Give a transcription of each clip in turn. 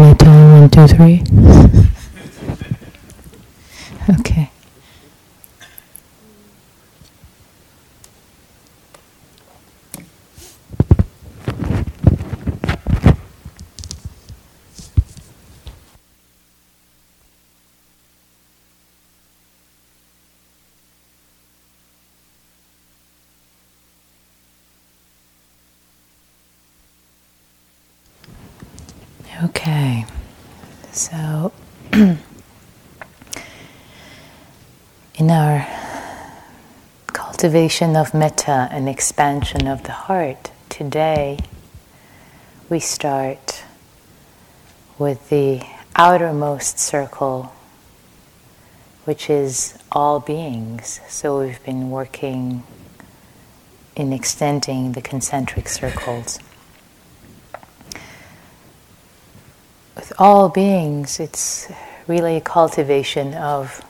Metta, one, two, three. okay. Okay, so in our cultivation of metta and expansion of the heart, today we start with the outermost circle, which is all beings. So we've been working in extending the concentric circles. with all beings, it's really a cultivation of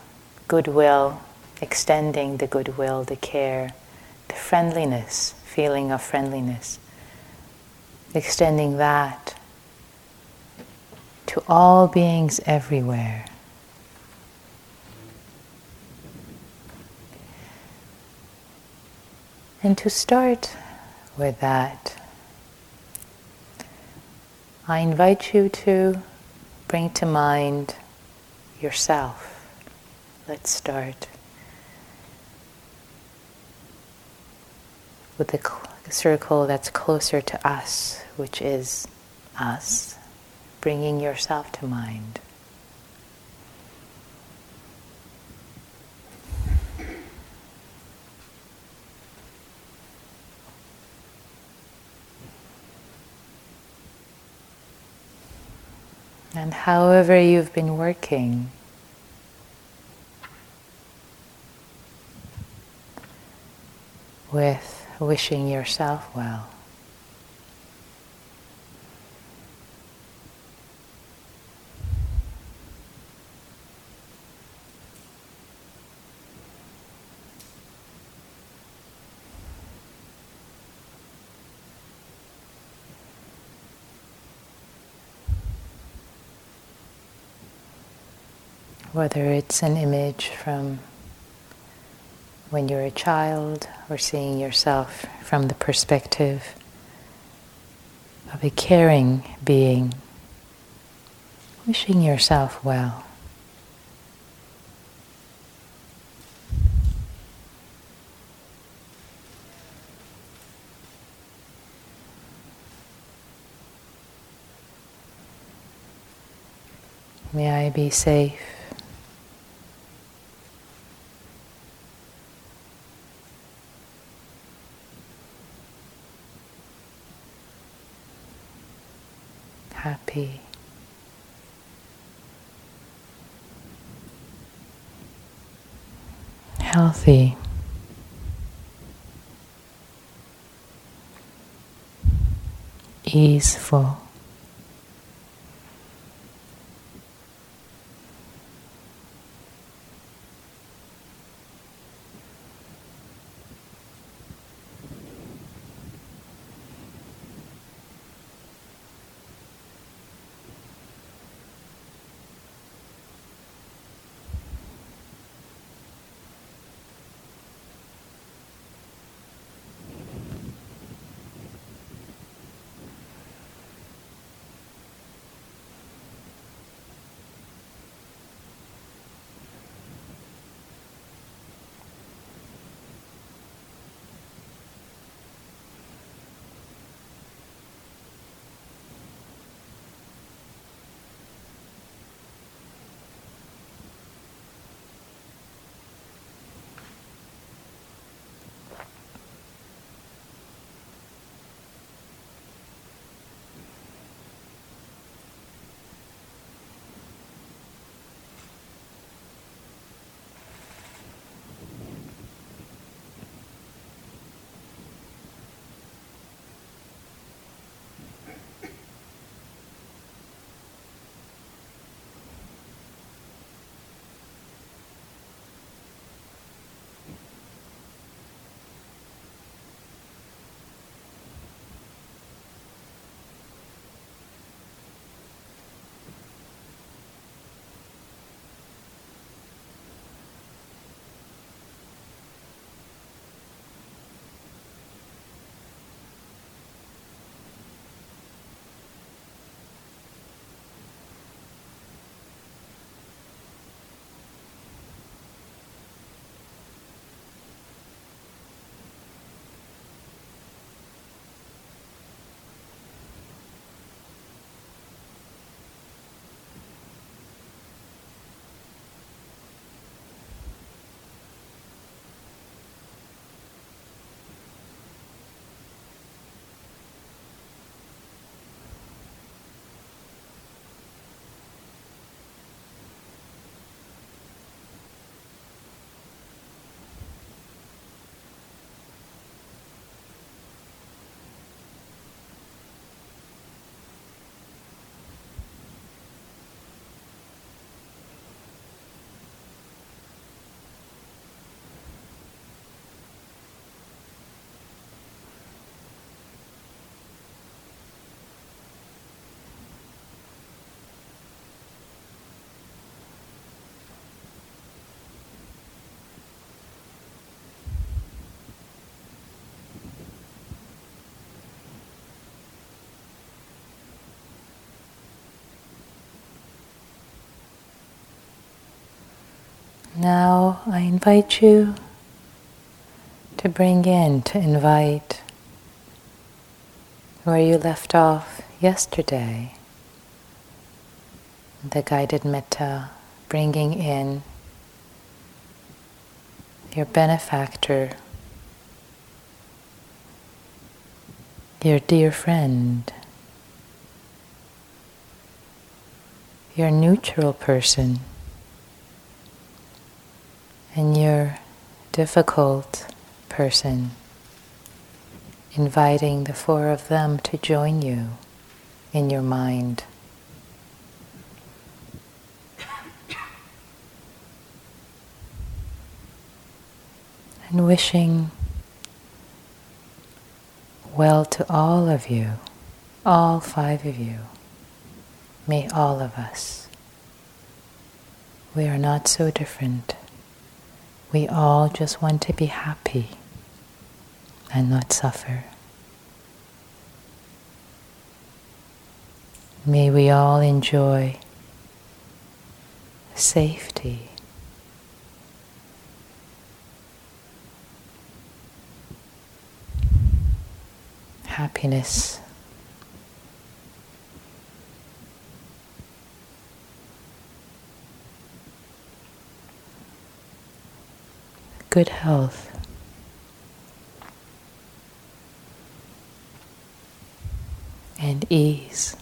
goodwill, extending the goodwill, the care, the friendliness, feeling of friendliness, extending that to all beings everywhere. And to start with that, I invite you to bring to mind yourself. Let's start with the circle that's closer to us, which is us, bringing yourself to mind. And however you've been working, with wishing yourself well. Whether it's an image from when you're a child or seeing yourself from the perspective of a caring being, wishing yourself well. May I be safe. Happy. Healthy. Easeful. Now I invite you to bring in, to invite where you left off yesterday. The guided metta bringing in your benefactor, your dear friend, your neutral person, and your difficult person, inviting the four of them to join you in your mind. And wishing well to all of you, all five of you. May all of us. We are not so different. We all just want to be happy and not suffer. May we all enjoy safety, happiness, good health. And ease.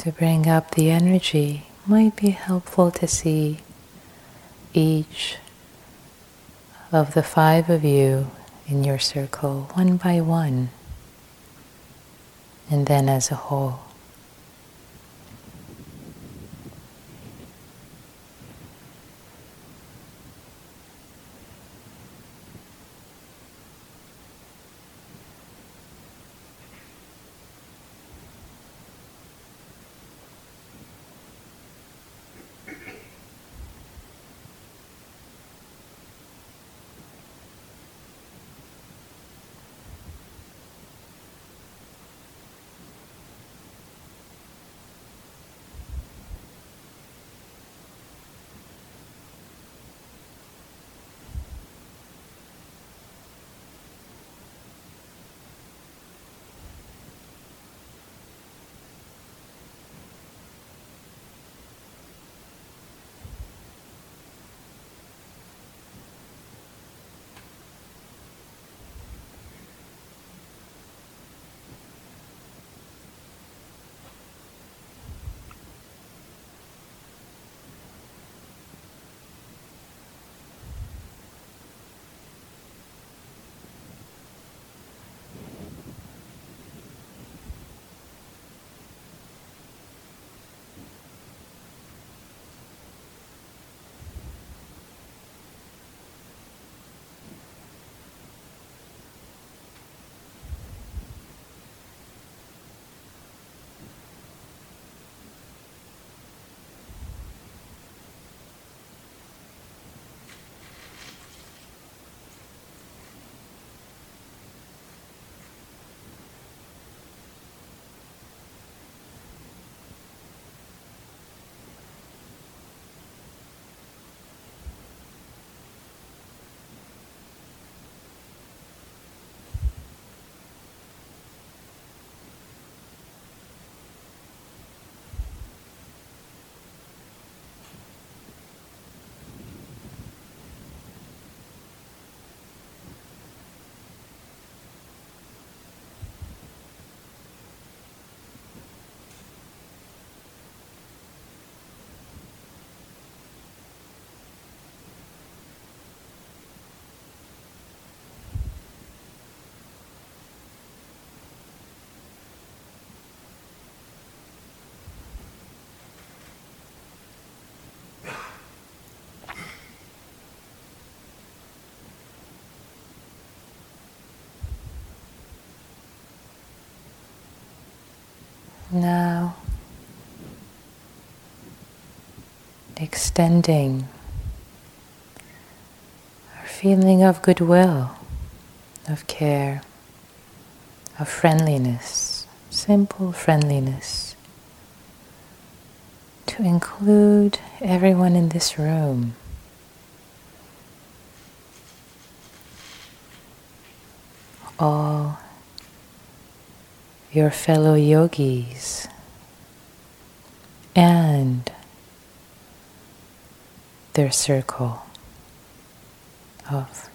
To bring up the energy, might be helpful to see each of the five of you in your circle one by one, and then as a whole. Now, extending our feeling of goodwill, of care, of friendliness, simple friendliness, to include everyone in this room. All your fellow yogis and their circle of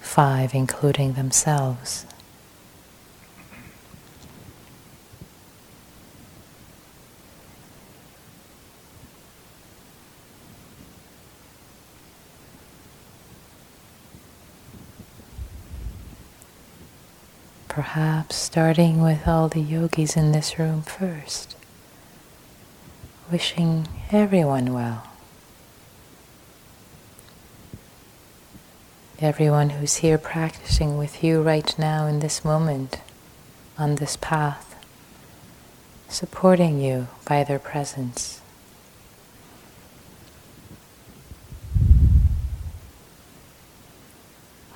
five, including themselves. Perhaps starting with all the yogis in this room first, wishing everyone well. Everyone who's here practicing with you right now in this moment, on this path, supporting you by their presence.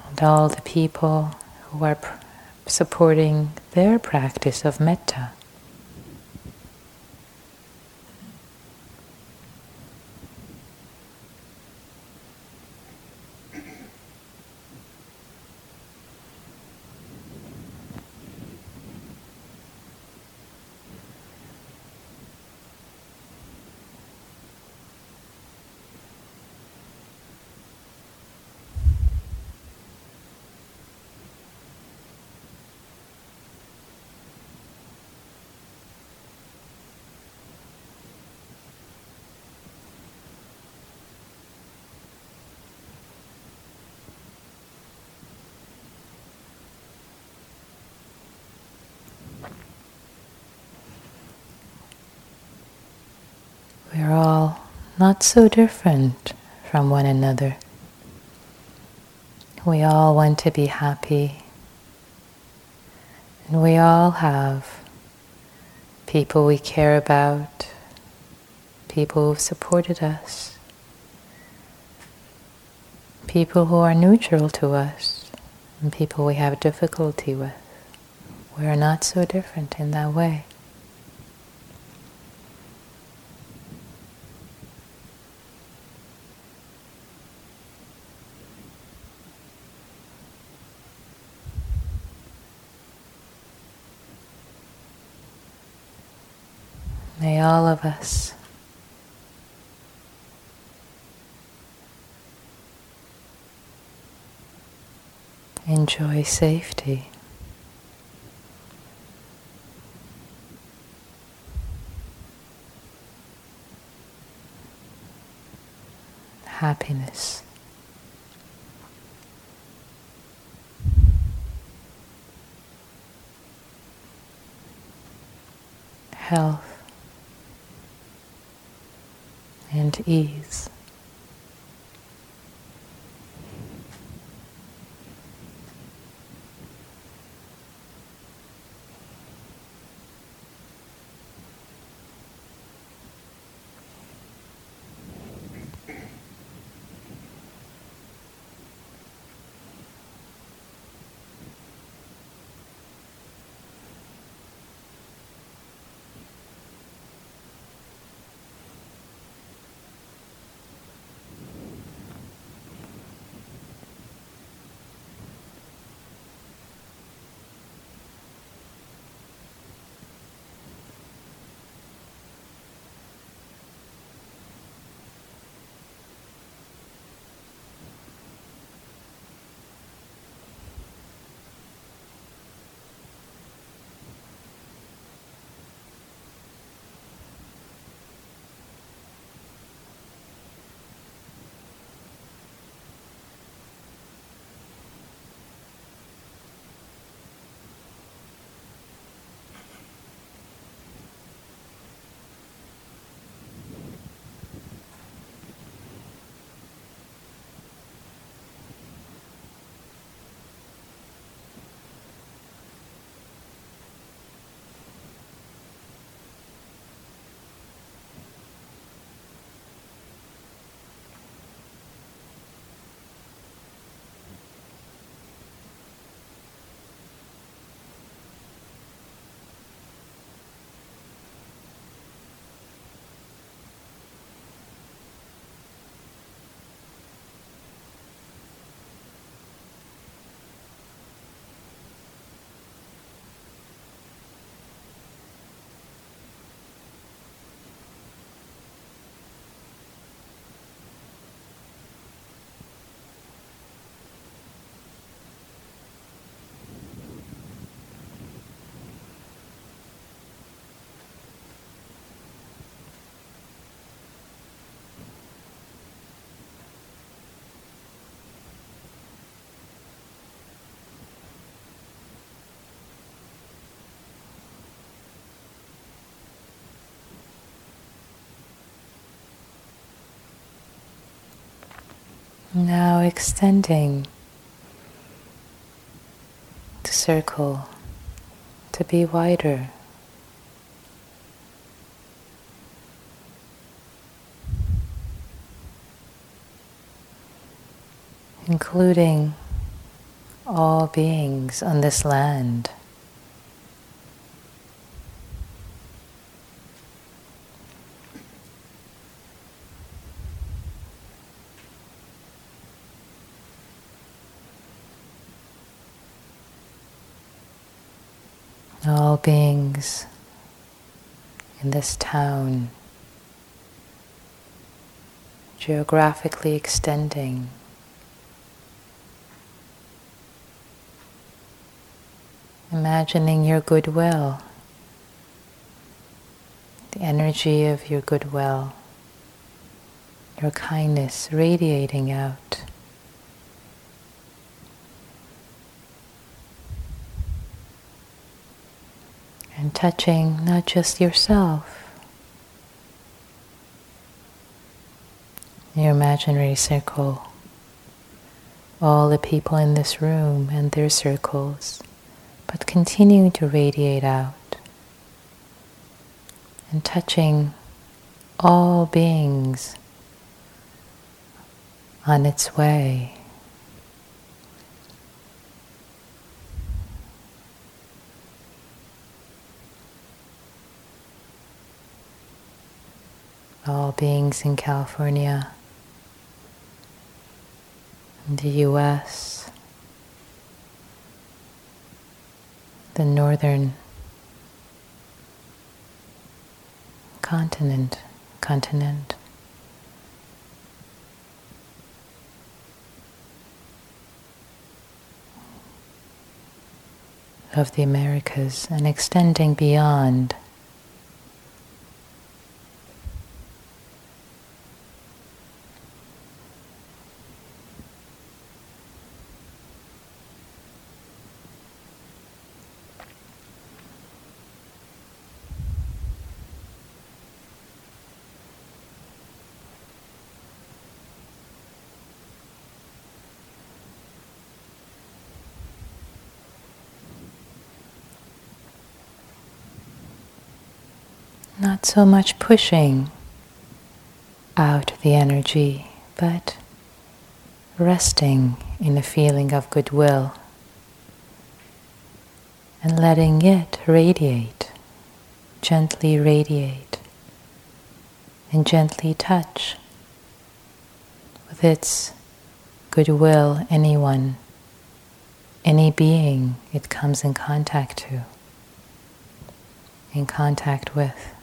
And all the people who are supporting their practice of metta. Not so different from one another. We all want to be happy. And we all have people we care about, people who've supported us, people who are neutral to us, and people we have difficulty with. We are not so different in that way. May all of us enjoy safety. Happiness. Health. And ease. Now extending the circle to be wider. Including all beings on this land. all beings in this town, geographically extending. Imagining your goodwill, the energy of your goodwill, your kindness radiating out. and touching not just yourself, your imaginary circle, all the people in this room and their circles, but continuing to radiate out and touching all beings on its way. All beings in California, in the US, the northern continent, continent. of the Americas and extending beyond So much pushing out the energy, but resting in a feeling of goodwill and letting it radiate, gently radiate, and gently touch with its goodwill anyone, any being it comes in contact to, in contact with.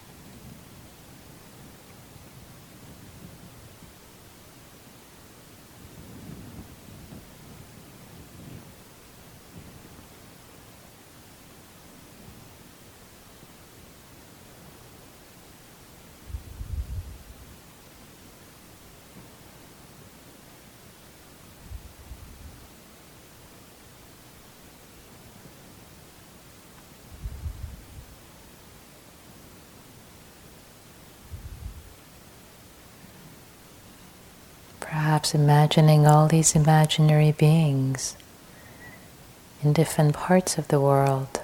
Perhaps imagining all these imaginary beings in different parts of the world,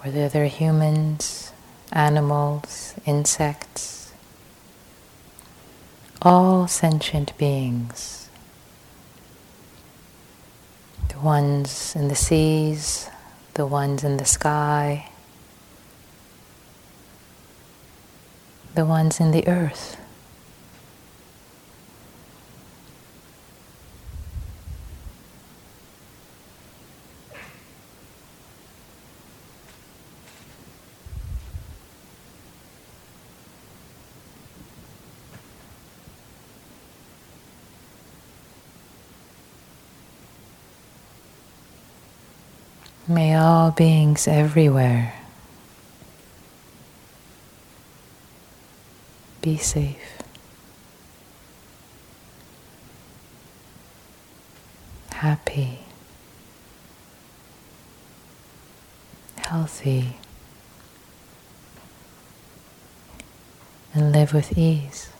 whether they're humans, animals, insects, all sentient beings. The ones in the seas, the ones in the sky, the ones in the earth. May all beings everywhere be safe, happy, healthy, and live with ease.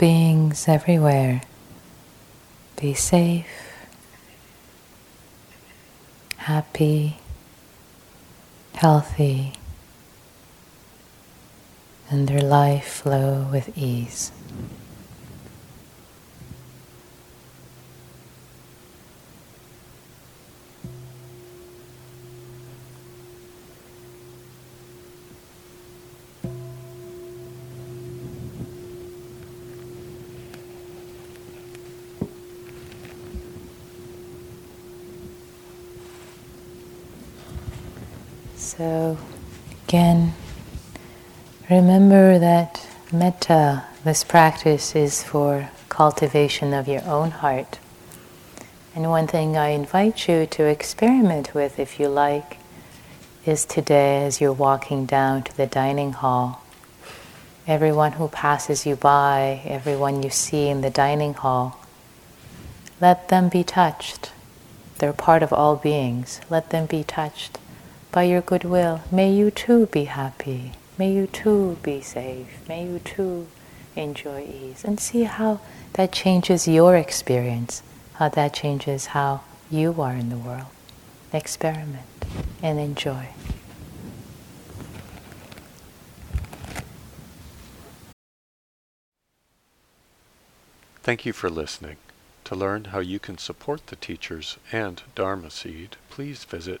Beings everywhere be safe, happy, healthy, and their life flow with ease. So, again, remember that metta, this practice, is for cultivation of your own heart. And one thing I invite you to experiment with, if you like, is today as you're walking down to the dining hall. Everyone who passes you by, everyone you see in the dining hall, let them be touched. They're part of all beings. Let them be touched by your goodwill, may you too be happy. May you too be safe. May you too enjoy ease. And see how that changes your experience, how that changes how you are in the world. Experiment and enjoy. Thank you for listening. To learn how you can support the teachers and Dharma Seed, please visit